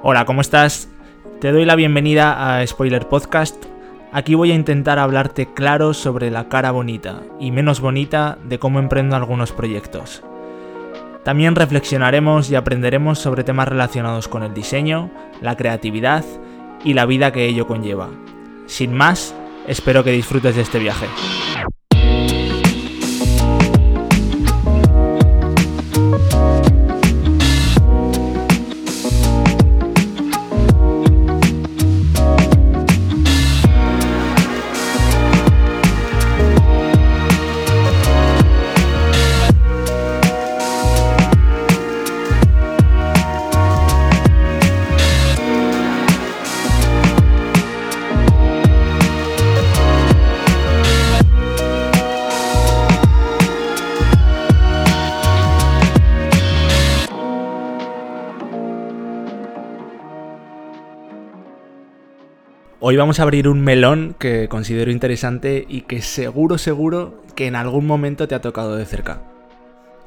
Hola, ¿cómo estás? Te doy la bienvenida a Spoiler Podcast. Aquí voy a intentar hablarte claro sobre la cara bonita y menos bonita de cómo emprendo algunos proyectos. También reflexionaremos y aprenderemos sobre temas relacionados con el diseño, la creatividad y la vida que ello conlleva. Sin más, espero que disfrutes de este viaje. Hoy vamos a abrir un melón que considero interesante y que seguro, seguro que en algún momento te ha tocado de cerca.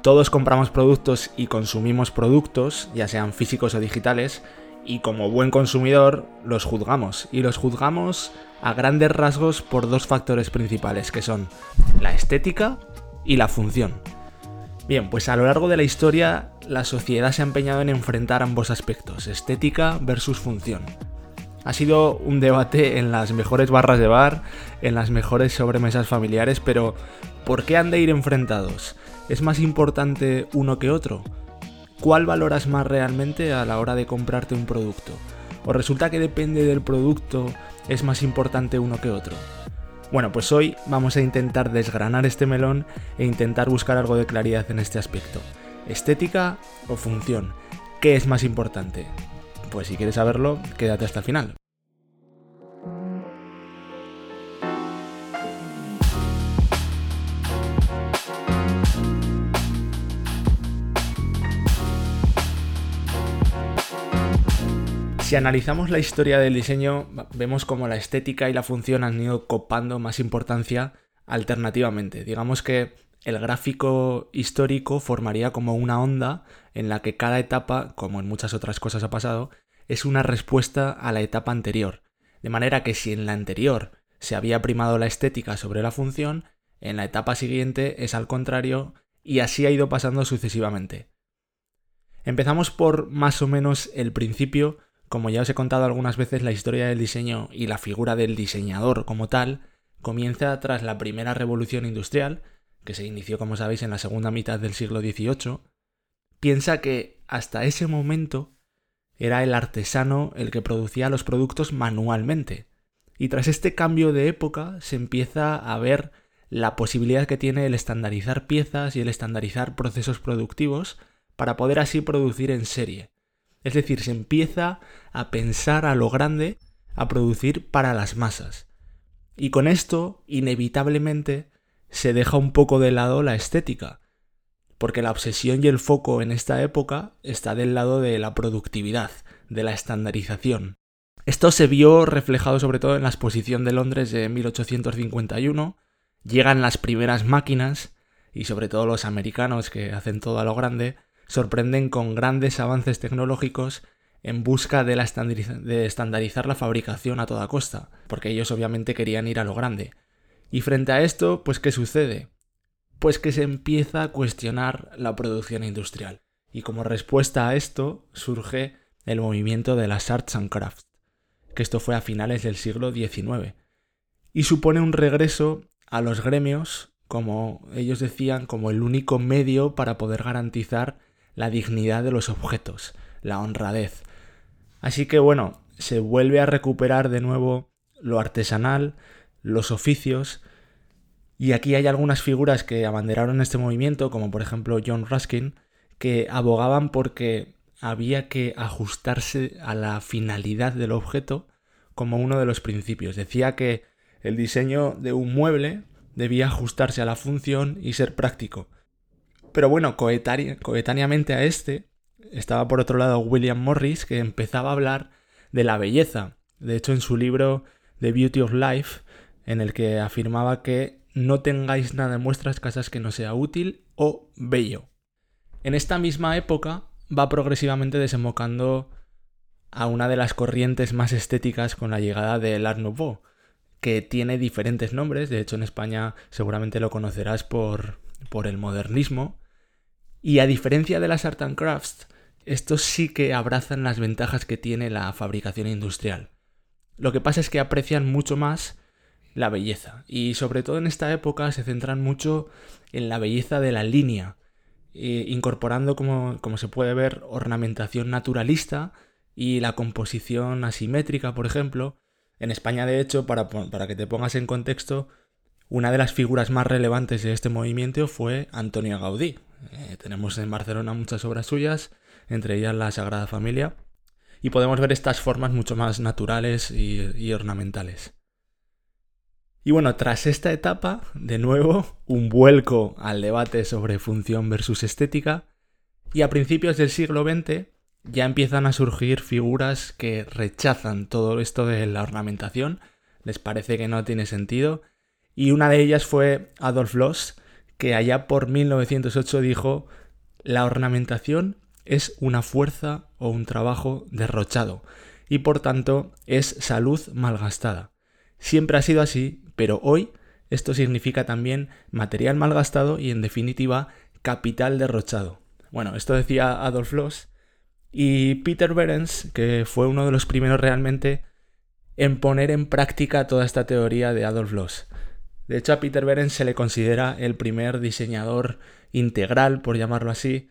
Todos compramos productos y consumimos productos, ya sean físicos o digitales, y como buen consumidor los juzgamos. Y los juzgamos a grandes rasgos por dos factores principales, que son la estética y la función. Bien, pues a lo largo de la historia la sociedad se ha empeñado en enfrentar ambos aspectos, estética versus función. Ha sido un debate en las mejores barras de bar, en las mejores sobremesas familiares, pero ¿por qué han de ir enfrentados? ¿Es más importante uno que otro? ¿Cuál valoras más realmente a la hora de comprarte un producto? ¿O resulta que depende del producto es más importante uno que otro? Bueno, pues hoy vamos a intentar desgranar este melón e intentar buscar algo de claridad en este aspecto. ¿Estética o función? ¿Qué es más importante? Pues si quieres saberlo, quédate hasta el final. Si analizamos la historia del diseño, vemos como la estética y la función han ido copando más importancia alternativamente. Digamos que el gráfico histórico formaría como una onda en la que cada etapa, como en muchas otras cosas ha pasado, es una respuesta a la etapa anterior. De manera que si en la anterior se había primado la estética sobre la función, en la etapa siguiente es al contrario y así ha ido pasando sucesivamente. Empezamos por más o menos el principio, como ya os he contado algunas veces, la historia del diseño y la figura del diseñador como tal comienza tras la primera revolución industrial, que se inició, como sabéis, en la segunda mitad del siglo XVIII, piensa que hasta ese momento era el artesano el que producía los productos manualmente. Y tras este cambio de época se empieza a ver la posibilidad que tiene el estandarizar piezas y el estandarizar procesos productivos para poder así producir en serie. Es decir, se empieza a pensar a lo grande, a producir para las masas. Y con esto, inevitablemente, se deja un poco de lado la estética, porque la obsesión y el foco en esta época está del lado de la productividad, de la estandarización. Esto se vio reflejado sobre todo en la exposición de Londres de 1851, llegan las primeras máquinas y sobre todo los americanos que hacen todo a lo grande, sorprenden con grandes avances tecnológicos en busca de, de estandarizar la fabricación a toda costa, porque ellos obviamente querían ir a lo grande. Y frente a esto, pues ¿qué sucede? Pues que se empieza a cuestionar la producción industrial. Y como respuesta a esto surge el movimiento de las Arts and Crafts, que esto fue a finales del siglo XIX, y supone un regreso a los gremios, como ellos decían, como el único medio para poder garantizar la dignidad de los objetos, la honradez. Así que bueno, se vuelve a recuperar de nuevo lo artesanal, los oficios, y aquí hay algunas figuras que abanderaron este movimiento, como por ejemplo John Ruskin, que abogaban porque había que ajustarse a la finalidad del objeto como uno de los principios. Decía que el diseño de un mueble debía ajustarse a la función y ser práctico. Pero bueno, coetáneamente a este estaba por otro lado William Morris, que empezaba a hablar de la belleza. De hecho, en su libro The Beauty of Life, en el que afirmaba que no tengáis nada en vuestras casas que no sea útil o bello. En esta misma época va progresivamente desembocando a una de las corrientes más estéticas con la llegada del Art Nouveau, que tiene diferentes nombres, de hecho en España seguramente lo conocerás por, por el modernismo, y a diferencia de las Art and Crafts, estos sí que abrazan las ventajas que tiene la fabricación industrial. Lo que pasa es que aprecian mucho más la belleza, y sobre todo en esta época se centran mucho en la belleza de la línea, eh, incorporando, como, como se puede ver, ornamentación naturalista y la composición asimétrica, por ejemplo. En España, de hecho, para, para que te pongas en contexto, una de las figuras más relevantes de este movimiento fue Antonio Gaudí. Eh, tenemos en Barcelona muchas obras suyas, entre ellas la Sagrada Familia, y podemos ver estas formas mucho más naturales y ornamentales. Y bueno, tras esta etapa, de nuevo, un vuelco al debate sobre función versus estética, y a principios del siglo XX ya empiezan a surgir figuras que rechazan todo esto de la ornamentación, les parece que no tiene sentido, y una de ellas fue Adolf Loos, que allá por 1908 dijo, la ornamentación es una fuerza o un trabajo derrochado, y por tanto es salud malgastada. Siempre ha sido así, pero hoy esto significa también material malgastado y en definitiva capital derrochado. Bueno, esto decía Adolf Loos y Peter Behrens, que fue uno de los primeros realmente en poner en práctica toda esta teoría de Adolf Loos. De hecho, a Peter Behrens se le considera el primer diseñador integral, por llamarlo así,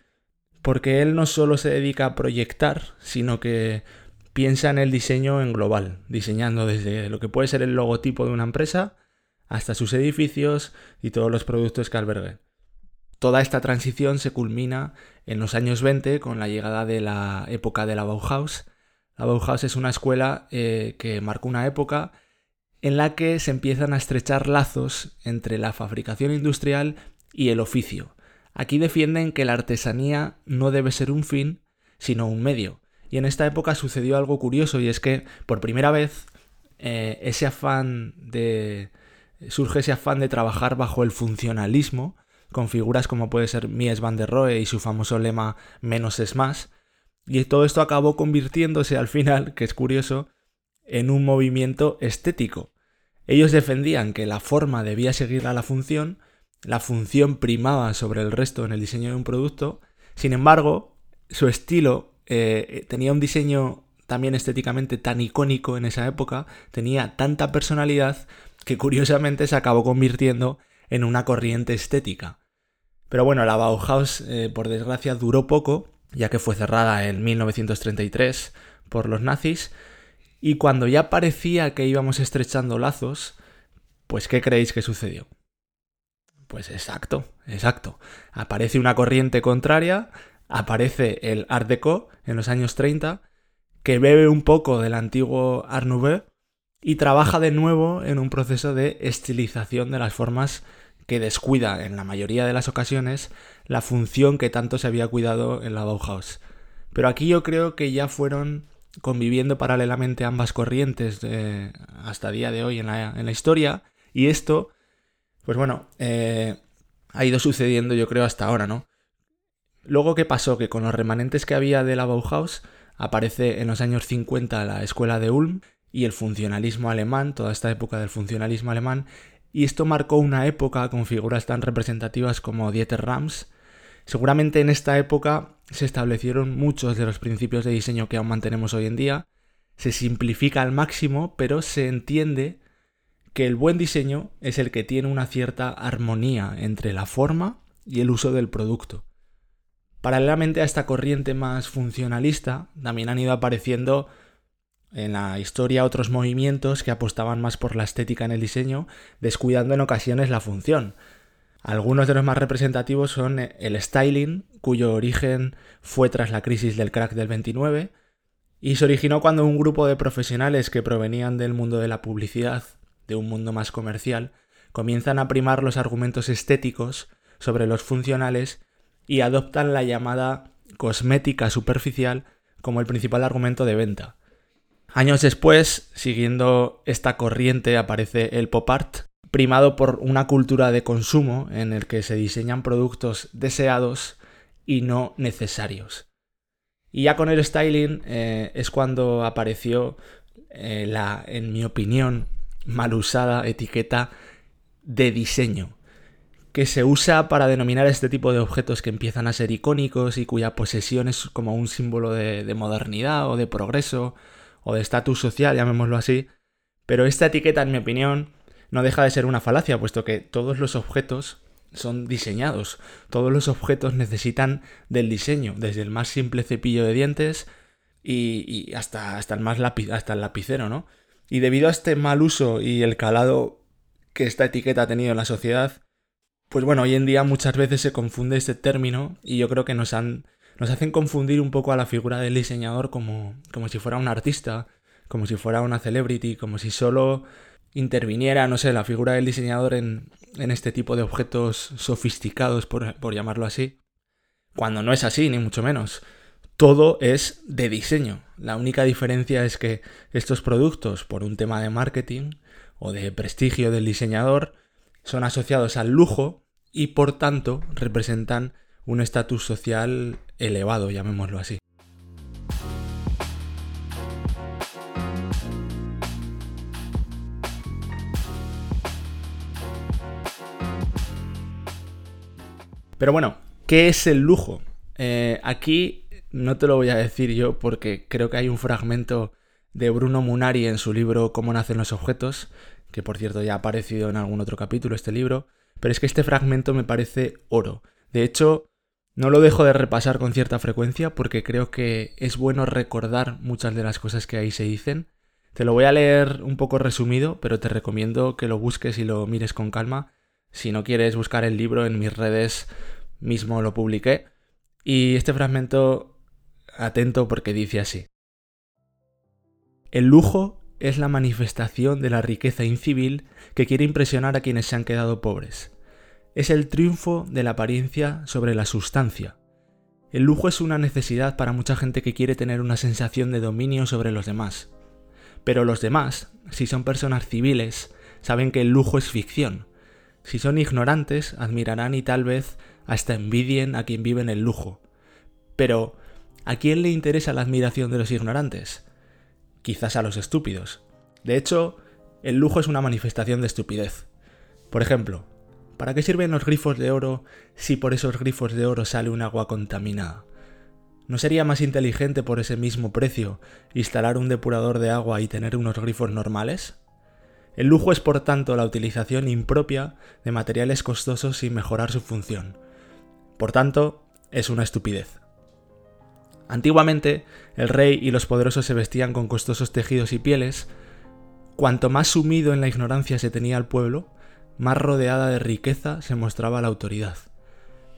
porque él no solo se dedica a proyectar, sino que piensa en el diseño en global, diseñando desde lo que puede ser el logotipo de una empresa hasta sus edificios y todos los productos que albergue. Toda esta transición se culmina en los años 20 con la llegada de la época de la Bauhaus. La Bauhaus es una escuela eh, que marcó una época en la que se empiezan a estrechar lazos entre la fabricación industrial y el oficio. Aquí defienden que la artesanía no debe ser un fin, sino un medio. Y en esta época sucedió algo curioso y es que por primera vez eh, ese afán de, surge ese afán de trabajar bajo el funcionalismo, con figuras como puede ser Mies van der Rohe y su famoso lema menos es más, y todo esto acabó convirtiéndose al final, que es curioso, en un movimiento estético. Ellos defendían que la forma debía seguir a la función, la función primaba sobre el resto en el diseño de un producto, sin embargo, su estilo eh, tenía un diseño también estéticamente tan icónico en esa época, tenía tanta personalidad que curiosamente se acabó convirtiendo en una corriente estética. Pero bueno, la Bauhaus, eh, por desgracia, duró poco, ya que fue cerrada en 1933 por los nazis, y cuando ya parecía que íbamos estrechando lazos, pues ¿qué creéis que sucedió? Pues exacto, exacto. Aparece una corriente contraria, aparece el Art Deco en los años 30, que bebe un poco del antiguo Art Nouveau y trabaja de nuevo en un proceso de estilización de las formas que descuida en la mayoría de las ocasiones la función que tanto se había cuidado en la Bauhaus. Pero aquí yo creo que ya fueron conviviendo paralelamente ambas corrientes hasta día de hoy en la, historia y esto, pues bueno, eh, ha ido sucediendo yo creo hasta ahora, ¿no? Luego, ¿qué pasó? Que con los remanentes que había de la Bauhaus aparece en los años 50 la escuela de Ulm y el funcionalismo alemán, toda esta época del funcionalismo alemán, y esto marcó una época con figuras tan representativas como Dieter Rams. Seguramente en esta época se establecieron muchos de los principios de diseño que aún mantenemos hoy en día, se simplifica al máximo, pero se entiende que el buen diseño es el que tiene una cierta armonía entre la forma y el uso del producto. Paralelamente a esta corriente más funcionalista, también han ido apareciendo en la historia otros movimientos que apostaban más por la estética en el diseño, descuidando en ocasiones la función. Algunos de los más representativos son el styling, cuyo origen fue tras la crisis del crack del 29, y se originó cuando un grupo de profesionales que provenían del mundo de la publicidad, de un mundo más comercial, comienzan a primar los argumentos estéticos sobre los funcionales y adoptan la llamada cosmética superficial como el principal argumento de venta. Años después, siguiendo esta corriente, aparece el pop art, primado por una cultura de consumo en el que se diseñan productos deseados y no necesarios. Y ya con el styling eh, es cuando apareció eh, la, en mi opinión, mal usada etiqueta de diseño, que se usa para denominar este tipo de objetos que empiezan a ser icónicos y cuya posesión es como un símbolo de modernidad o de progreso o de estatus social, llamémoslo así. Pero esta etiqueta, en mi opinión, no deja de ser una falacia, puesto que todos los objetos son diseñados. Todos los objetos necesitan del diseño, desde el más simple cepillo de dientes y, hasta, hasta, el más hasta el lapicero, ¿no? Y debido a este mal uso y el calado que esta etiqueta ha tenido en la sociedad, pues bueno, hoy en día muchas veces se confunde este término y yo creo que nos han nos hacen confundir un poco a la figura del diseñador como, como si fuera un artista, como si fuera una celebrity, como si solo interviniera, no sé, la figura del diseñador en, en este tipo de objetos sofisticados, por, por llamarlo así, cuando no es así, ni mucho menos. Todo es de diseño. La única diferencia es que estos productos, por un tema de marketing o de prestigio del diseñador, son asociados al lujo y por tanto representan un estatus social elevado, llamémoslo así. Pero bueno, ¿qué es el lujo? Eh, aquí no te lo voy a decir yo porque creo que hay un fragmento de Bruno Munari en su libro Cómo nacen los objetos, que por cierto ya ha aparecido en algún otro capítulo este libro, pero es que este fragmento me parece oro. De hecho, no lo dejo de repasar con cierta frecuencia porque creo que es bueno recordar muchas de las cosas que ahí se dicen. Te lo voy a leer un poco resumido, pero te recomiendo que lo busques y lo mires con calma si no quieres buscar el libro en mis redes, mismo lo publiqué. Y este fragmento, atento porque dice así. El lujo es la manifestación de la riqueza incivil que quiere impresionar a quienes se han quedado pobres. Es el triunfo de la apariencia sobre la sustancia. El lujo es una necesidad para mucha gente que quiere tener una sensación de dominio sobre los demás. Pero los demás, si son personas civiles, saben que el lujo es ficción, si son ignorantes, admirarán y tal vez hasta envidien a quien vive en el lujo. Pero, ¿a quién le interesa la admiración de los ignorantes? Quizás a los estúpidos. De hecho, el lujo es una manifestación de estupidez. Por ejemplo, ¿para qué sirven los grifos de oro si por esos grifos de oro sale un agua contaminada? ¿No sería más inteligente por ese mismo precio instalar un depurador de agua y tener unos grifos normales? El lujo es por tanto la utilización impropia de materiales costosos sin mejorar su función. Por tanto, es una estupidez. Antiguamente, el rey y los poderosos se vestían con costosos tejidos y pieles. Cuanto más sumido en la ignorancia se tenía el pueblo, más rodeada de riqueza se mostraba la autoridad.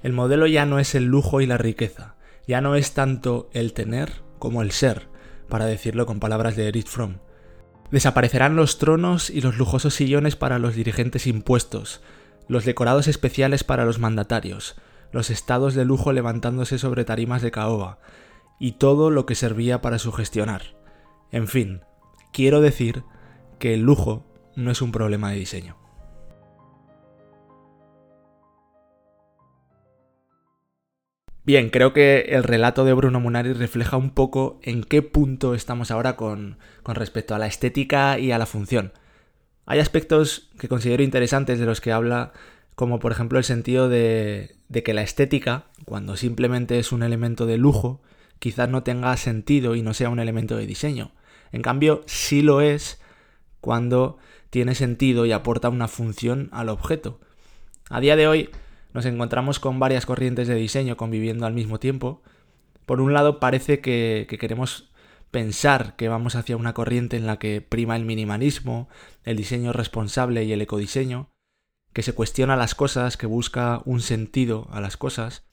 El modelo ya no es el lujo y la riqueza, ya no es tanto el tener como el ser, para decirlo con palabras de Erich Fromm. Desaparecerán los tronos y los lujosos sillones para los dirigentes impuestos, los decorados especiales para los mandatarios, los estados de lujo levantándose sobre tarimas de caoba, y todo lo que servía para sugestionar. En fin, quiero decir que el lujo no es un problema de diseño. Bien, creo que el relato de Bruno Munari refleja un poco en qué punto estamos ahora con, respecto a la estética y a la función. Hay aspectos que considero interesantes de los que habla, como por ejemplo el sentido de, de que la estética, cuando simplemente es un elemento de lujo, quizás no tenga sentido y no sea un elemento de diseño. En cambio, sí lo es cuando tiene sentido y aporta una función al objeto. A día de hoy, nos encontramos con varias corrientes de diseño conviviendo al mismo tiempo. Por un lado parece que, queremos pensar que vamos hacia una corriente en la que prima el minimalismo, el diseño responsable y el ecodiseño, que se cuestiona las cosas, que busca un sentido a las cosas.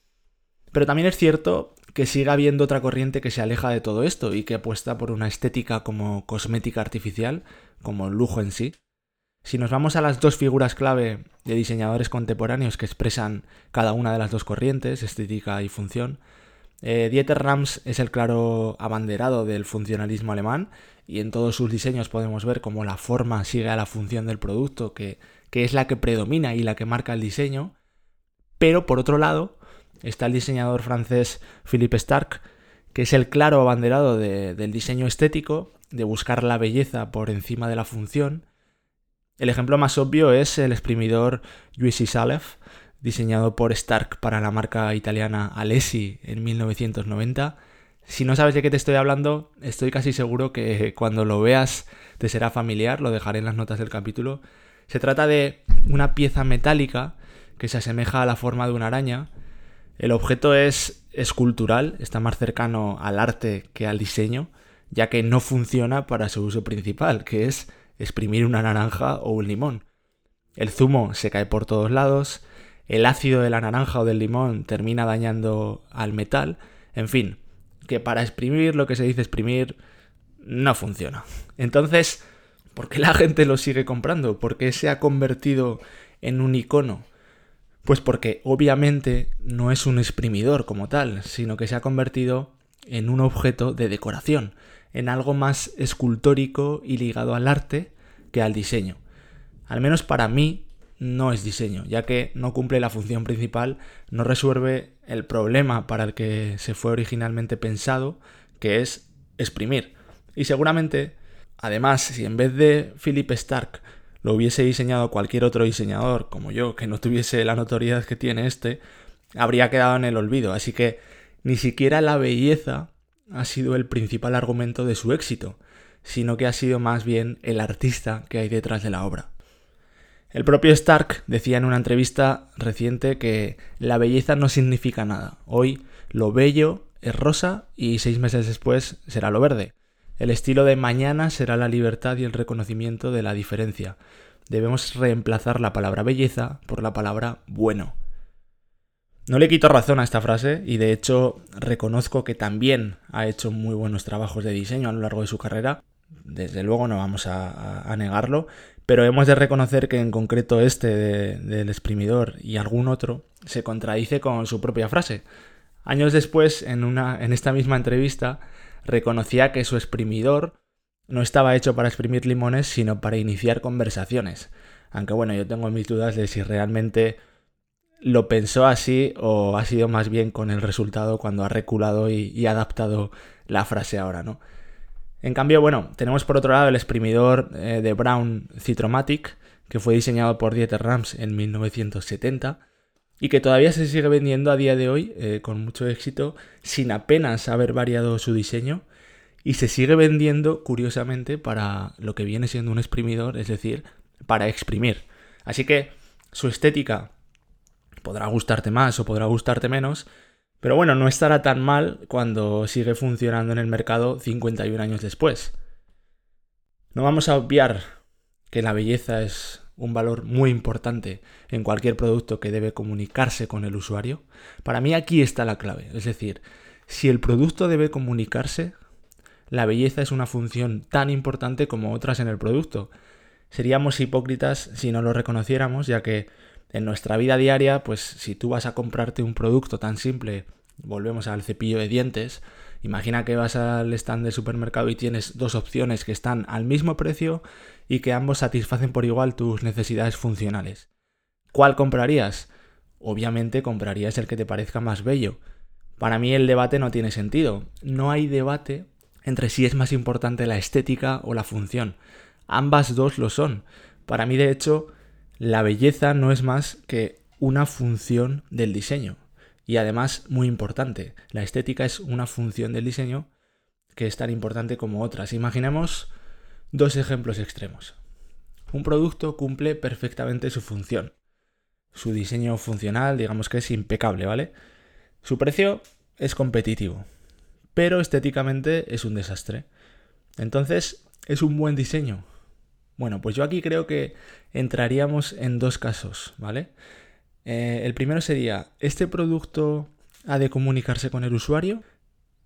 Pero también es cierto que sigue habiendo otra corriente que se aleja de todo esto y que apuesta por una estética como cosmética artificial, como lujo en sí. Si nos vamos a las dos figuras clave de diseñadores contemporáneos que expresan cada una de las dos corrientes, estética y función, eh, Dieter Rams es el claro abanderado del funcionalismo alemán y en todos sus diseños podemos ver cómo la forma sigue a la función del producto, que, que es la que predomina y la que marca el diseño. Pero por otro lado está el diseñador francés Philippe Starck, que es el claro abanderado del diseño estético, de buscar la belleza por encima de la función. El ejemplo más obvio es el exprimidor UC Salef, diseñado por Stark para la marca italiana Alessi en 1990. Si no sabes de qué te estoy hablando, estoy casi seguro que cuando lo veas te será familiar, lo dejaré en las notas del capítulo. Se trata de una pieza metálica que se asemeja a la forma de una araña. El objeto es escultural, está más cercano al arte que al diseño, ya que no funciona para su uso principal, que es exprimir una naranja o un limón. El zumo se cae por todos lados, el ácido de la naranja o del limón termina dañando al metal, en fin, que para exprimir lo que se dice exprimir no funciona. Entonces, ¿por qué la gente lo sigue comprando? ¿Por qué se ha convertido en un icono? Pues porque obviamente no es un exprimidor como tal, sino que se ha convertido en un objeto de decoración, en algo más escultórico y ligado al arte que al diseño. Al menos para mí no es diseño, ya que no cumple la función principal, no resuelve el problema para el que se fue originalmente pensado, que es exprimir. Y seguramente, además, si en vez de Philip Stark lo hubiese diseñado cualquier otro diseñador, como yo, que no tuviese la notoriedad que tiene este, habría quedado en el olvido. Así que ni siquiera la belleza ha sido el principal argumento de su éxito, sino que ha sido más bien el artista que hay detrás de la obra. El propio Stark decía en una entrevista reciente que la belleza no significa nada. Hoy lo bello es rosa y seis meses después será lo verde. El estilo de mañana será la libertad y el reconocimiento de la diferencia. Debemos reemplazar la palabra belleza por la palabra bueno. No le quito razón a esta frase y de hecho reconozco que también ha hecho muy buenos trabajos de diseño a lo largo de su carrera. Desde luego no vamos a, negarlo, pero hemos de reconocer que en concreto este del exprimidor y algún otro se contradice con su propia frase. Años después, en, una, en esta misma entrevista, reconocía que su exprimidor no estaba hecho para exprimir limones, sino para iniciar conversaciones. Aunque bueno, yo tengo mis dudas de si realmente lo pensó así o ha sido más bien con el resultado cuando ha reculado y, adaptado la frase ahora, ¿no? En cambio, bueno, tenemos por otro lado el exprimidor eh, de Brown Citromatic, que fue diseñado por Dieter Rams en 1970 y que todavía se sigue vendiendo a día de hoy eh, con mucho éxito sin apenas haber variado su diseño y se sigue vendiendo curiosamente para lo que viene siendo un exprimidor, es decir, para exprimir. Así que su estética podrá gustarte más o podrá gustarte menos, pero bueno, no estará tan mal cuando sigue funcionando en el mercado 51 años después. No vamos a obviar que la belleza es un valor muy importante en cualquier producto que debe comunicarse con el usuario? Para mí aquí está la clave. Es decir, si el producto debe comunicarse, la belleza es una función tan importante como otras en el producto. Seríamos hipócritas si no lo reconociéramos, ya que en nuestra vida diaria, pues si tú vas a comprarte un producto tan simple, volvemos al cepillo de dientes, Imagina que vas al stand del supermercado y tienes dos opciones que están al mismo precio y que ambos satisfacen por igual tus necesidades funcionales. ¿Cuál comprarías? Obviamente comprarías el que te parezca más bello. Para mí el debate no tiene sentido. No hay debate entre si es más importante la estética o la función. Ambas dos lo son. Para mí, de hecho, la belleza no es más que una función del diseño. Y además, muy importante, la estética es una función del diseño que es tan importante como otras. Imaginemos dos ejemplos extremos. Un producto cumple perfectamente su función. Su diseño funcional, digamos que es impecable, ¿vale? Su precio es competitivo, pero estéticamente es un desastre. Entonces, ¿es un buen diseño? Bueno, pues yo aquí creo que entraríamos en dos casos, ¿vale? Eh, el primero sería, ¿este producto ha de comunicarse con el usuario?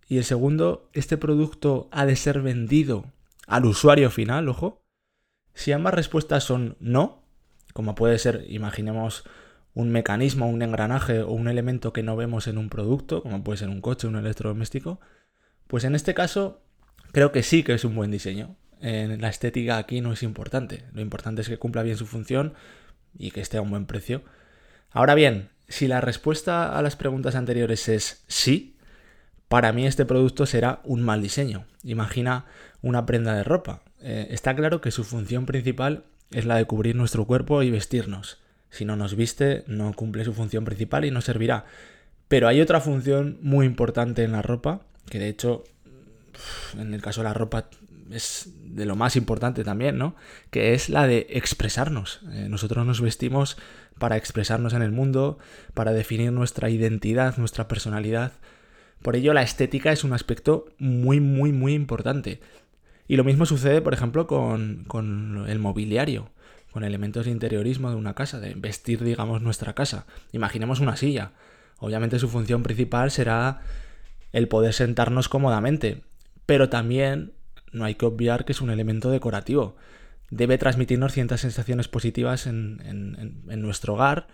Y el segundo, ¿este producto ha de ser vendido al usuario final? Ojo. Si ambas respuestas son no, como puede ser, imaginemos, un mecanismo, un engranaje o un elemento que no vemos en un producto, como puede ser un coche, un electrodoméstico, pues en este caso creo que sí que es un buen diseño. En la estética aquí no es importante. Lo importante es que cumpla bien su función y que esté a un buen precio. Ahora bien, si la respuesta a las preguntas anteriores es sí, para mí este producto será un mal diseño. Imagina una prenda de ropa. Eh, está claro que su función principal es la de cubrir nuestro cuerpo y vestirnos. Si no nos viste, no cumple su función principal y no servirá. Pero hay otra función muy importante en la ropa, que de hecho, en el caso de la ropa es de lo más importante también, ¿no? Que es la de expresarnos. Eh, nosotros nos vestimos para expresarnos en el mundo, para definir nuestra identidad, nuestra personalidad. Por ello, la estética es un aspecto muy, muy, muy importante. Y lo mismo sucede, por ejemplo, con, con el mobiliario con elementos de interiorismo de una casa, de vestir, digamos, nuestra casa. Imaginemos una silla. Obviamente su función principal será el poder sentarnos cómodamente, pero también no hay que obviar que es un elemento decorativo. Debe transmitirnos ciertas sensaciones positivas en, en nuestro hogar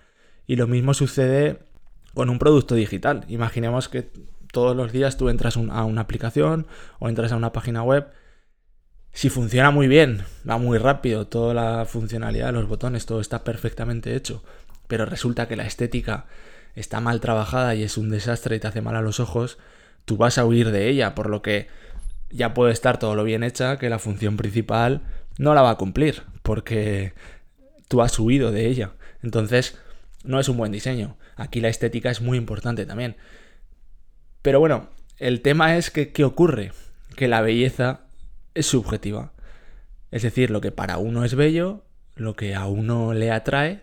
y lo mismo sucede con un producto digital. Imaginemos que todos los días tú entras a una aplicación o entras a una página web si funciona muy bien, va muy rápido, toda la funcionalidad de los botones, todo está perfectamente hecho, pero resulta que la estética está mal trabajada y es un desastre y te hace mal a los ojos, tú vas a huir de ella, por lo que ya puede estar todo lo bien hecha que la función principal no la va a cumplir, porque tú has huido de ella. Entonces, no es un buen diseño. Aquí la estética es muy importante también. Pero bueno, el tema es que, ¿qué ocurre? Que la belleza es subjetiva. Es decir, lo que para uno es bello, lo que a uno le atrae,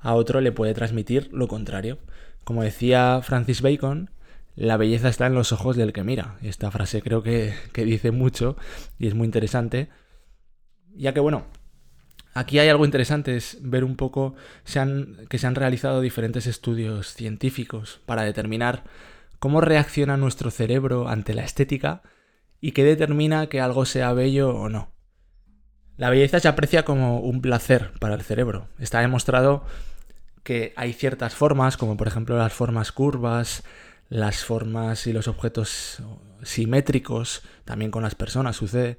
a otro le puede transmitir lo contrario. Como decía Francis Bacon, la belleza está en los ojos del que mira. Esta frase creo que, dice mucho y es muy interesante. Ya que bueno, aquí hay algo interesante, es ver un poco que se han realizado diferentes estudios científicos para determinar cómo reacciona nuestro cerebro ante la estética y qué determina que algo sea bello o no. La belleza se aprecia como un placer para el cerebro. Está demostrado que hay ciertas formas, como por ejemplo las formas curvas, las formas y los objetos simétricos, también con las personas sucede,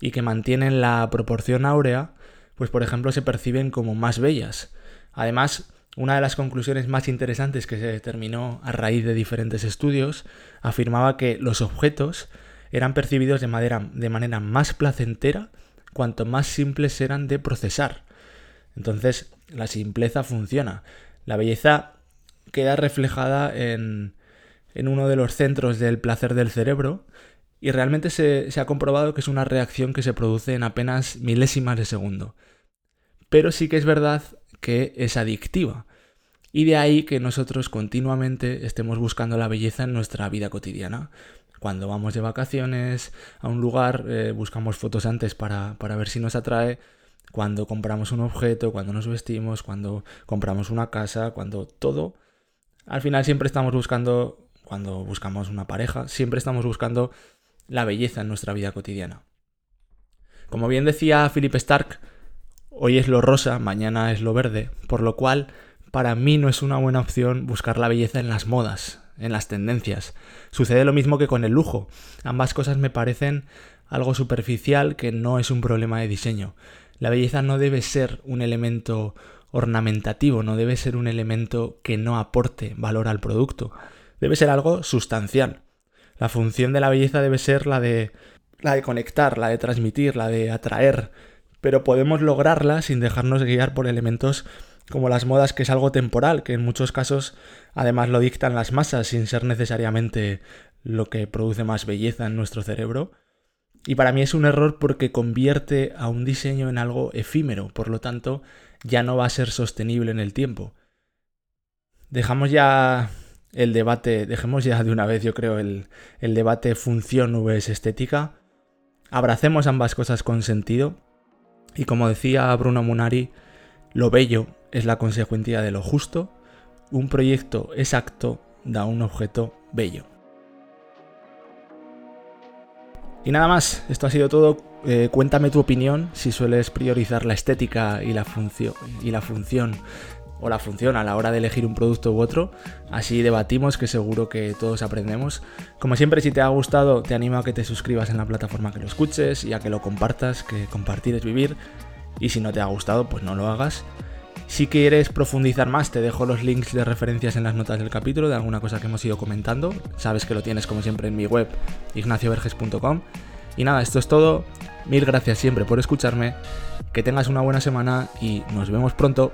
y que mantienen la proporción áurea, pues por ejemplo se perciben como más bellas. Además, una de las conclusiones más interesantes que se determinó a raíz de diferentes estudios afirmaba que los objetos eran percibidos de de manera más placentera cuanto más simples eran de procesar. Entonces, la simpleza funciona. La belleza queda reflejada en, en uno de los centros del placer del cerebro y realmente se, se, ha comprobado que es una reacción que se produce en apenas milésimas de segundo. Pero sí que es verdad que es adictiva. Y de ahí que nosotros continuamente estemos buscando la belleza en nuestra vida cotidiana. Cuando vamos de vacaciones a un lugar, eh, buscamos fotos antes para, para ver si nos atrae. Cuando compramos un objeto, cuando nos vestimos, cuando compramos una casa, cuando todo. Al final siempre estamos buscando, cuando buscamos una pareja, siempre estamos buscando la belleza en nuestra vida cotidiana. Como bien decía Philip Stark, hoy es lo rosa, mañana es lo verde, por lo cual para mí no es una buena opción buscar la belleza en las modas, en las tendencias. Sucede lo mismo que con el lujo. Ambas cosas me parecen algo superficial que no es un problema de diseño. La belleza no debe ser un elemento ornamentativo, no debe ser un elemento que no aporte valor al producto. Debe ser algo sustancial. La función de la belleza debe ser la de la de conectar, la de transmitir, la de atraer, pero podemos lograrla sin dejarnos guiar por elementos como las modas, que es algo temporal, que en muchos casos además lo dictan las masas sin ser necesariamente lo que produce más belleza en nuestro cerebro. Y para mí es un error porque convierte a un diseño en algo efímero, por lo tanto ya no va a ser sostenible en el tiempo. Dejamos ya el debate, dejemos ya de una vez yo creo el, el debate función vs estética, abracemos ambas cosas con sentido y como decía Bruno Munari, lo bello es la consecuencia de lo justo, un proyecto exacto da un objeto bello. Y nada más, esto ha sido todo. Eh, cuéntame tu opinión si sueles priorizar la estética y la, y la función o la función a la hora de elegir un producto u otro. Así debatimos que seguro que todos aprendemos. Como siempre, si te ha gustado, te animo a que te suscribas en la plataforma que lo escuches y a que lo compartas, que compartir es vivir. Y si no te ha gustado, pues no lo hagas. Si quieres profundizar más, te dejo los links de referencias en las notas del capítulo de alguna cosa que hemos ido comentando. Sabes que lo tienes como siempre en mi web, ignacioverges.com. Y nada, esto es todo. Mil gracias siempre por escucharme. Que tengas una buena semana y nos vemos pronto.